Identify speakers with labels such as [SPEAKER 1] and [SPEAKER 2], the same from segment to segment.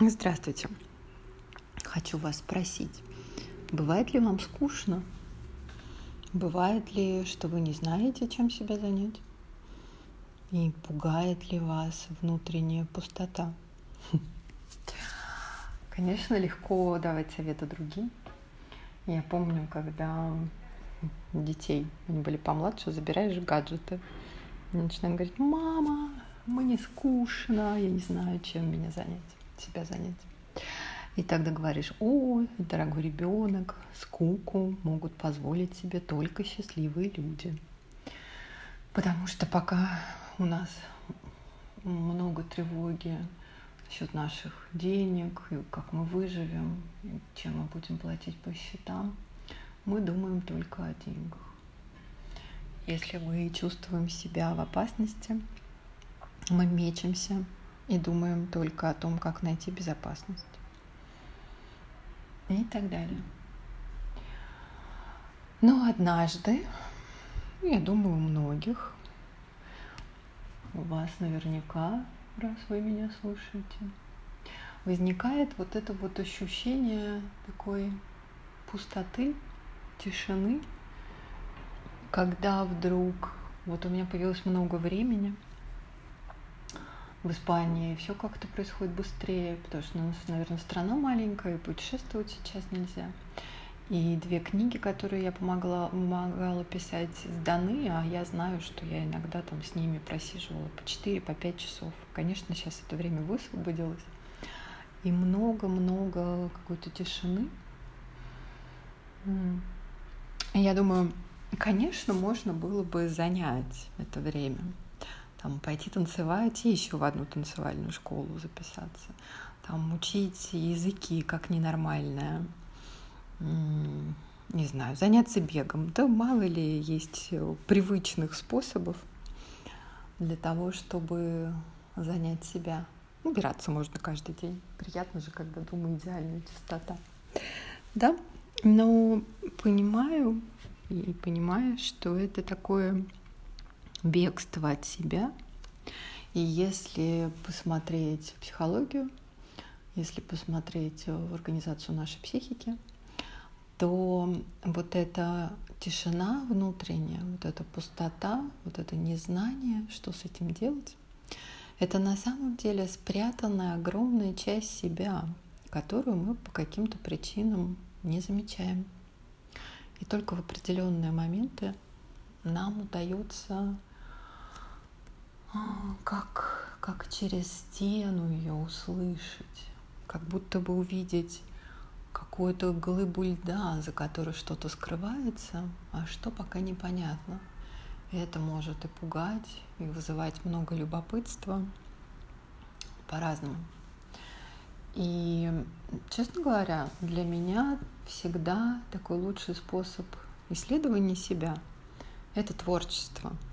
[SPEAKER 1] Здравствуйте. Хочу вас спросить, бывает ли вам скучно? Бывает ли, что вы не знаете, чем себя занять? И пугает ли вас внутренняя пустота? Конечно, легко давать советы другим. Я помню, когда детей, они были помладше, забираешь гаджеты. И начинаем говорить, мама, мне скучно, я не знаю, чем меня занять себя занять. И тогда говоришь, ой, дорогой ребенок, скуку могут позволить себе только счастливые люди. Потому что пока у нас много тревоги насчет наших денег, и как мы выживем, чем мы будем платить по счетам, мы думаем только о деньгах. Если мы чувствуем себя в опасности, мы мечемся и думаем только о том, как найти безопасность. И так далее. Но однажды, я думаю, у многих, у вас наверняка, раз вы меня слушаете, возникает вот это вот ощущение такой пустоты, тишины, когда вдруг вот у меня появилось много времени – в Испании все как-то происходит быстрее, потому что у нас, наверное, страна маленькая, и путешествовать сейчас нельзя. И две книги, которые я помогла, помогала писать, сданы, а я знаю, что я иногда там с ними просиживала по 4, по 5 часов. Конечно, сейчас это время высвободилось. И много-много какой-то тишины. Я думаю, конечно, можно было бы занять это время там, пойти танцевать и еще в одну танцевальную школу записаться, там, учить языки как ненормальное, не знаю, заняться бегом. Да мало ли есть привычных способов для того, чтобы занять себя. Убираться можно каждый день. Приятно же, когда думаю идеальная чистота. Да, но понимаю и понимаю, что это такое бегство от себя. И если посмотреть психологию, если посмотреть в организацию нашей психики, то вот эта тишина внутренняя, вот эта пустота, вот это незнание, что с этим делать, это на самом деле спрятанная огромная часть себя, которую мы по каким-то причинам не замечаем. И только в определенные моменты нам удается а, как, через стену ее услышать, как будто бы увидеть какую-то глыбу льда, за которой что-то скрывается, а что пока непонятно. И это может и пугать, и вызывать много любопытства по-разному. И, честно говоря, для меня всегда такой лучший способ исследования себя — это творчество —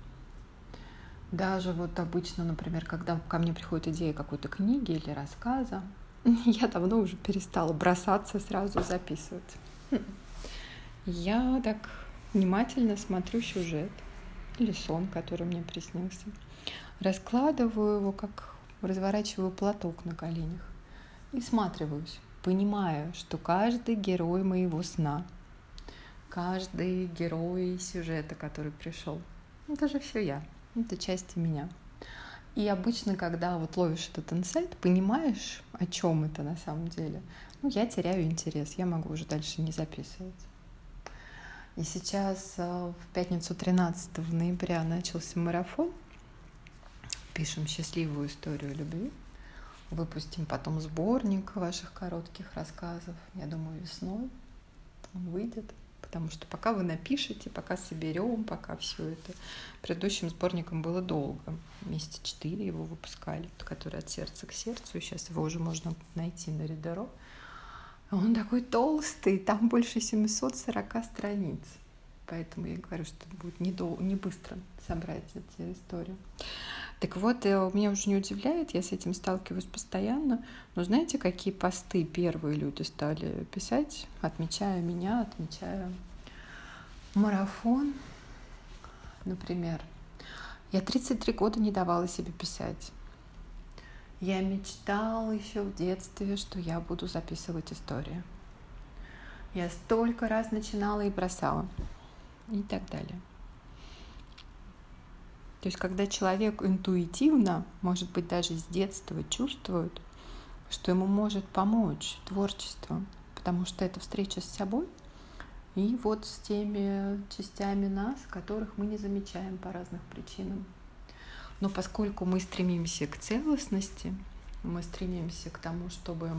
[SPEAKER 1] даже вот обычно, например, когда ко мне приходит идея какой-то книги или рассказа, я давно уже перестала бросаться сразу записывать. Я так внимательно смотрю сюжет или сон, который мне приснился. Раскладываю его, как разворачиваю платок на коленях. И сматриваюсь, понимая, что каждый герой моего сна, каждый герой сюжета, который пришел, это же все я. Это часть меня. И обычно, когда вот ловишь этот инсайт, понимаешь, о чем это на самом деле, ну, я теряю интерес, я могу уже дальше не записывать. И сейчас э, в пятницу 13 ноября начался марафон. Пишем счастливую историю любви. Выпустим потом сборник ваших коротких рассказов. Я думаю, весной он выйдет потому что пока вы напишете, пока соберем, пока все это. Предыдущим сборником было долго. Месяца четыре его выпускали, который от сердца к сердцу. Сейчас его уже можно найти на Ридеро. Он такой толстый, там больше 740 страниц. Поэтому я говорю, что будет не, дол- не быстро собрать эти истории. Так вот, э, меня уже не удивляет, я с этим сталкиваюсь постоянно. Но знаете, какие посты первые люди стали писать, отмечая меня, отмечая марафон, например. Я 33 года не давала себе писать. Я мечтал еще в детстве, что я буду записывать истории. Я столько раз начинала и бросала. И так далее. То есть, когда человек интуитивно, может быть, даже с детства чувствует, что ему может помочь творчество, потому что это встреча с собой и вот с теми частями нас, которых мы не замечаем по разным причинам. Но поскольку мы стремимся к целостности, мы стремимся к тому, чтобы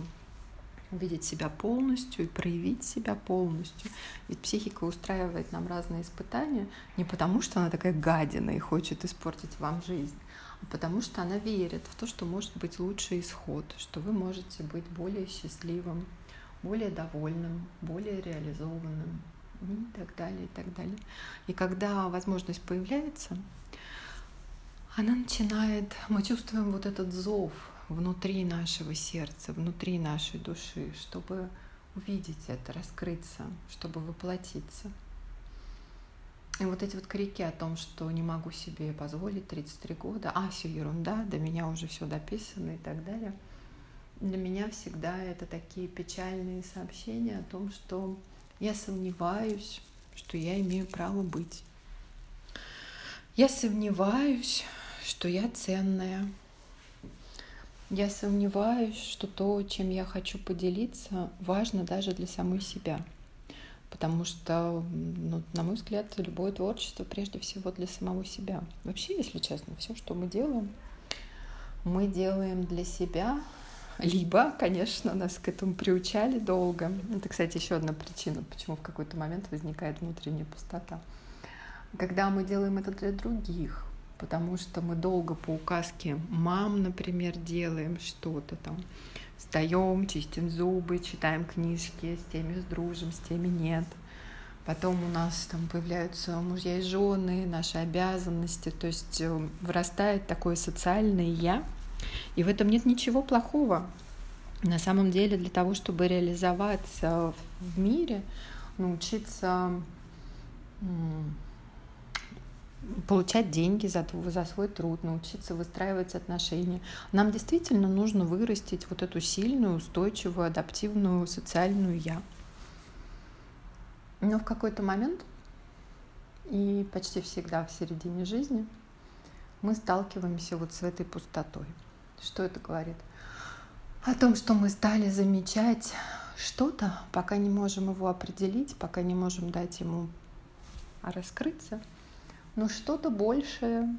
[SPEAKER 1] увидеть себя полностью и проявить себя полностью. Ведь психика устраивает нам разные испытания не потому, что она такая гадина и хочет испортить вам жизнь, а потому что она верит в то, что может быть лучший исход, что вы можете быть более счастливым, более довольным, более реализованным и так далее, и так далее. И когда возможность появляется, она начинает, мы чувствуем вот этот зов, внутри нашего сердца, внутри нашей души, чтобы увидеть это, раскрыться, чтобы воплотиться. И вот эти вот крики о том, что не могу себе позволить 33 года, а все ерунда, до меня уже все дописано и так далее, для меня всегда это такие печальные сообщения о том, что я сомневаюсь, что я имею право быть. Я сомневаюсь, что я ценная, я сомневаюсь, что то, чем я хочу поделиться, важно даже для самой себя. Потому что, ну, на мой взгляд, любое творчество прежде всего для самого себя. Вообще, если честно, все, что мы делаем, мы делаем для себя, либо, конечно, нас к этому приучали долго. Это, кстати, еще одна причина, почему в какой-то момент возникает внутренняя пустота. Когда мы делаем это для других, потому что мы долго по указке мам, например, делаем что-то там, встаем, чистим зубы, читаем книжки, с теми дружим, с теми нет. Потом у нас там появляются мужья и жены, наши обязанности, то есть э, вырастает такое социальное я, и в этом нет ничего плохого. На самом деле для того, чтобы реализоваться в мире, научиться получать деньги за, за свой труд, научиться выстраивать отношения. Нам действительно нужно вырастить вот эту сильную, устойчивую, адаптивную социальную я. Но в какой-то момент, и почти всегда в середине жизни, мы сталкиваемся вот с этой пустотой. Что это говорит? О том, что мы стали замечать что-то, пока не можем его определить, пока не можем дать ему раскрыться – но что-то большее,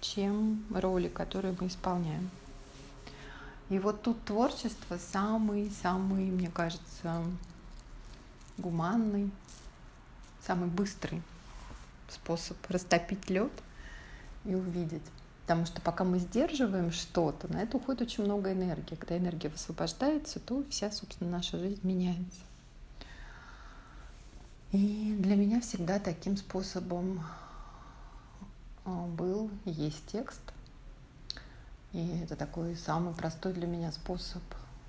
[SPEAKER 1] чем роли, которые мы исполняем. И вот тут творчество самый-самый, мне кажется, гуманный, самый быстрый способ растопить лед и увидеть. Потому что пока мы сдерживаем что-то, на это уходит очень много энергии. Когда энергия высвобождается, то вся, собственно, наша жизнь меняется. И для меня всегда таким способом а, был, есть текст. И это такой самый простой для меня способ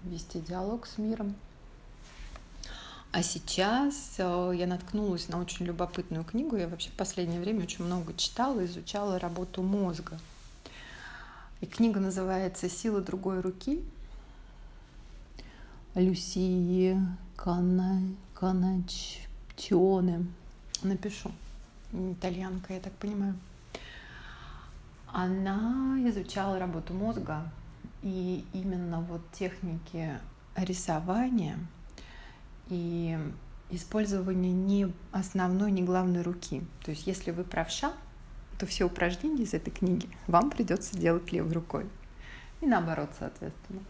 [SPEAKER 1] вести диалог с миром. А сейчас э, я наткнулась на очень любопытную книгу. Я вообще в последнее время очень много читала, изучала работу мозга. И книга называется «Сила другой руки». Люсии Кана... Каначионе. Напишу. Итальянка, я так понимаю она изучала работу мозга и именно вот техники рисования и использование не основной, не главной руки. То есть если вы правша, то все упражнения из этой книги вам придется делать левой рукой. И наоборот, соответственно.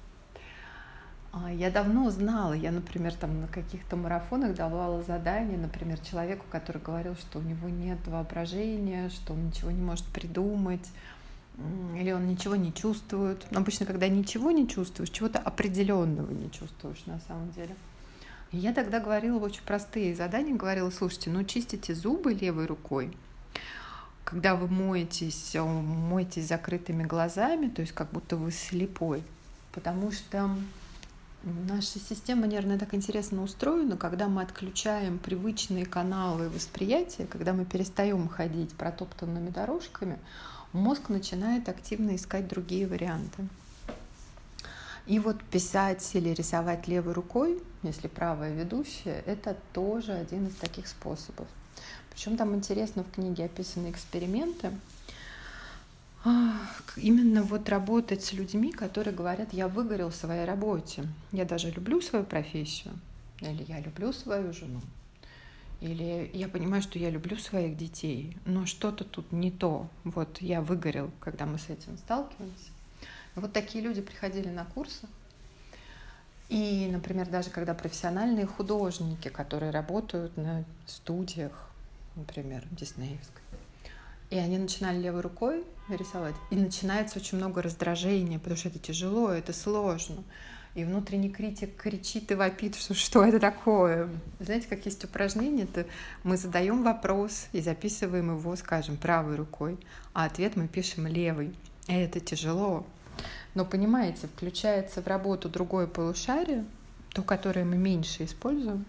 [SPEAKER 1] А, я давно знала, я, например, там на каких-то марафонах давала задания, например, человеку, который говорил, что у него нет воображения, что он ничего не может придумать, или он ничего не чувствует. Но обычно, когда ничего не чувствуешь, чего-то определенного не чувствуешь на самом деле. И я тогда говорила очень простые задания, говорила, слушайте, ну чистите зубы левой рукой, когда вы моетесь, э, моетесь закрытыми глазами, то есть как будто вы слепой, потому что наша система нервная так интересно устроена, когда мы отключаем привычные каналы восприятия, когда мы перестаем ходить протоптанными дорожками, мозг начинает активно искать другие варианты. И вот писать или рисовать левой рукой, если правая ведущая, это тоже один из таких способов. Причем там интересно в книге описаны эксперименты, именно вот работать с людьми, которые говорят, я выгорел в своей работе, я даже люблю свою профессию, или я люблю свою жену, или я понимаю, что я люблю своих детей, но что-то тут не то. Вот я выгорел, когда мы с этим сталкиваемся. Вот такие люди приходили на курсы. И, например, даже когда профессиональные художники, которые работают на студиях, например, диснеевской, и они начинали левой рукой рисовать, и начинается очень много раздражения, потому что это тяжело, это сложно. И внутренний критик кричит и вопит, что что это такое. Знаете, как есть упражнение, то мы задаем вопрос и записываем его, скажем, правой рукой, а ответ мы пишем левой. И это тяжело. Но понимаете, включается в работу другое полушарие, то, которое мы меньше используем,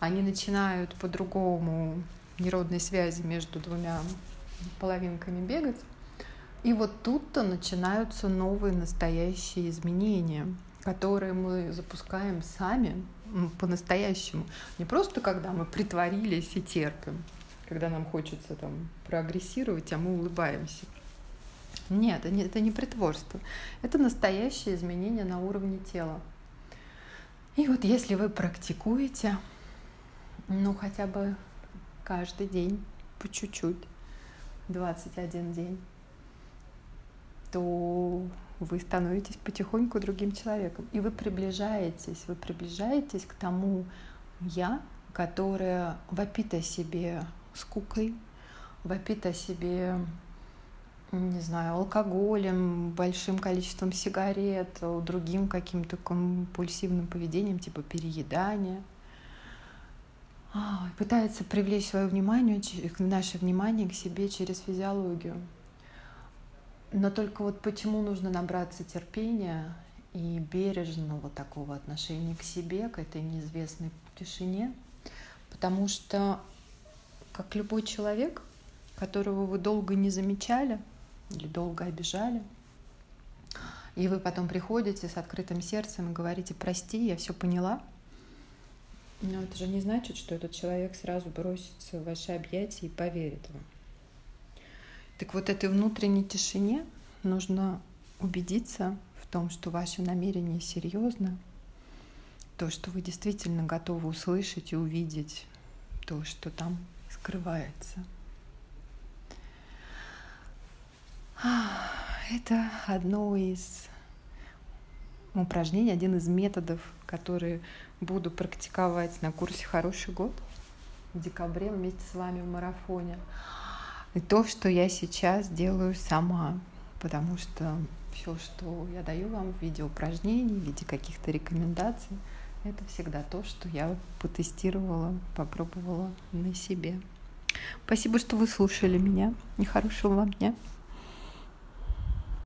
[SPEAKER 1] они начинают по-другому нейронной связи между двумя половинками бегать. И вот тут-то начинаются новые настоящие изменения, которые мы запускаем сами по-настоящему. Не просто когда мы притворились и терпим, когда нам хочется там прогрессировать, а мы улыбаемся. Нет, это не, притворство. Это настоящее изменение на уровне тела. И вот если вы практикуете, ну хотя бы каждый день, по чуть-чуть, 21 день, то вы становитесь потихоньку другим человеком. И вы приближаетесь, вы приближаетесь к тому я, которая вопит о себе скукой, вопит о себе не знаю, алкоголем, большим количеством сигарет, другим каким-то компульсивным поведением, типа переедания. А, пытается привлечь свое внимание, наше внимание к себе через физиологию. Но только вот почему нужно набраться терпения и бережного такого отношения к себе, к этой неизвестной тишине, потому что, как любой человек, которого вы долго не замечали, или долго обижали. И вы потом приходите с открытым сердцем и говорите, прости, я все поняла. Но это же не значит, что этот человек сразу бросится в ваши объятия и поверит вам. Так вот этой внутренней тишине нужно убедиться в том, что ваше намерение серьезно, то, что вы действительно готовы услышать и увидеть то, что там скрывается. Это одно из упражнений, один из методов, которые буду практиковать на курсе «Хороший год» в декабре вместе с вами в марафоне. И то, что я сейчас делаю сама, потому что все, что я даю вам в виде упражнений, в виде каких-то рекомендаций, это всегда то, что я потестировала, попробовала на себе. Спасибо, что вы слушали меня. И хорошего вам дня.